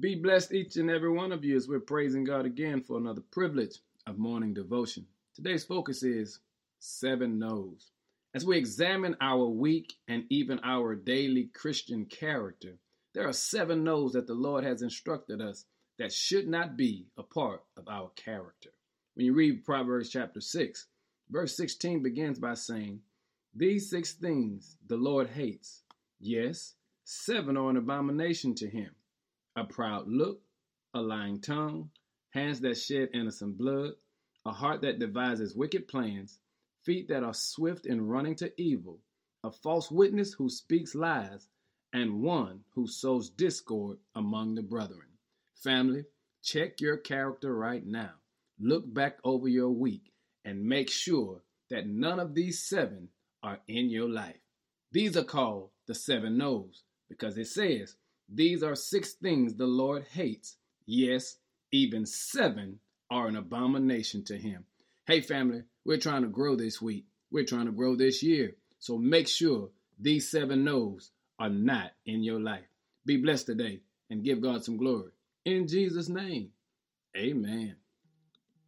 Be blessed, each and every one of you, as we're praising God again for another privilege of morning devotion. Today's focus is seven no's. As we examine our week and even our daily Christian character, there are seven no's that the Lord has instructed us that should not be a part of our character. When you read Proverbs chapter 6, verse 16 begins by saying, These six things the Lord hates. Yes, seven are an abomination to him a proud look, a lying tongue, hands that shed innocent blood, a heart that devises wicked plans, feet that are swift in running to evil, a false witness who speaks lies, and one who sows discord among the brethren. Family, check your character right now. Look back over your week and make sure that none of these seven are in your life. These are called the seven no's because it says, these are six things the Lord hates. Yes, even seven are an abomination to him. Hey, family, we're trying to grow this week. We're trying to grow this year. So make sure these seven no's are not in your life. Be blessed today and give God some glory. In Jesus' name, amen.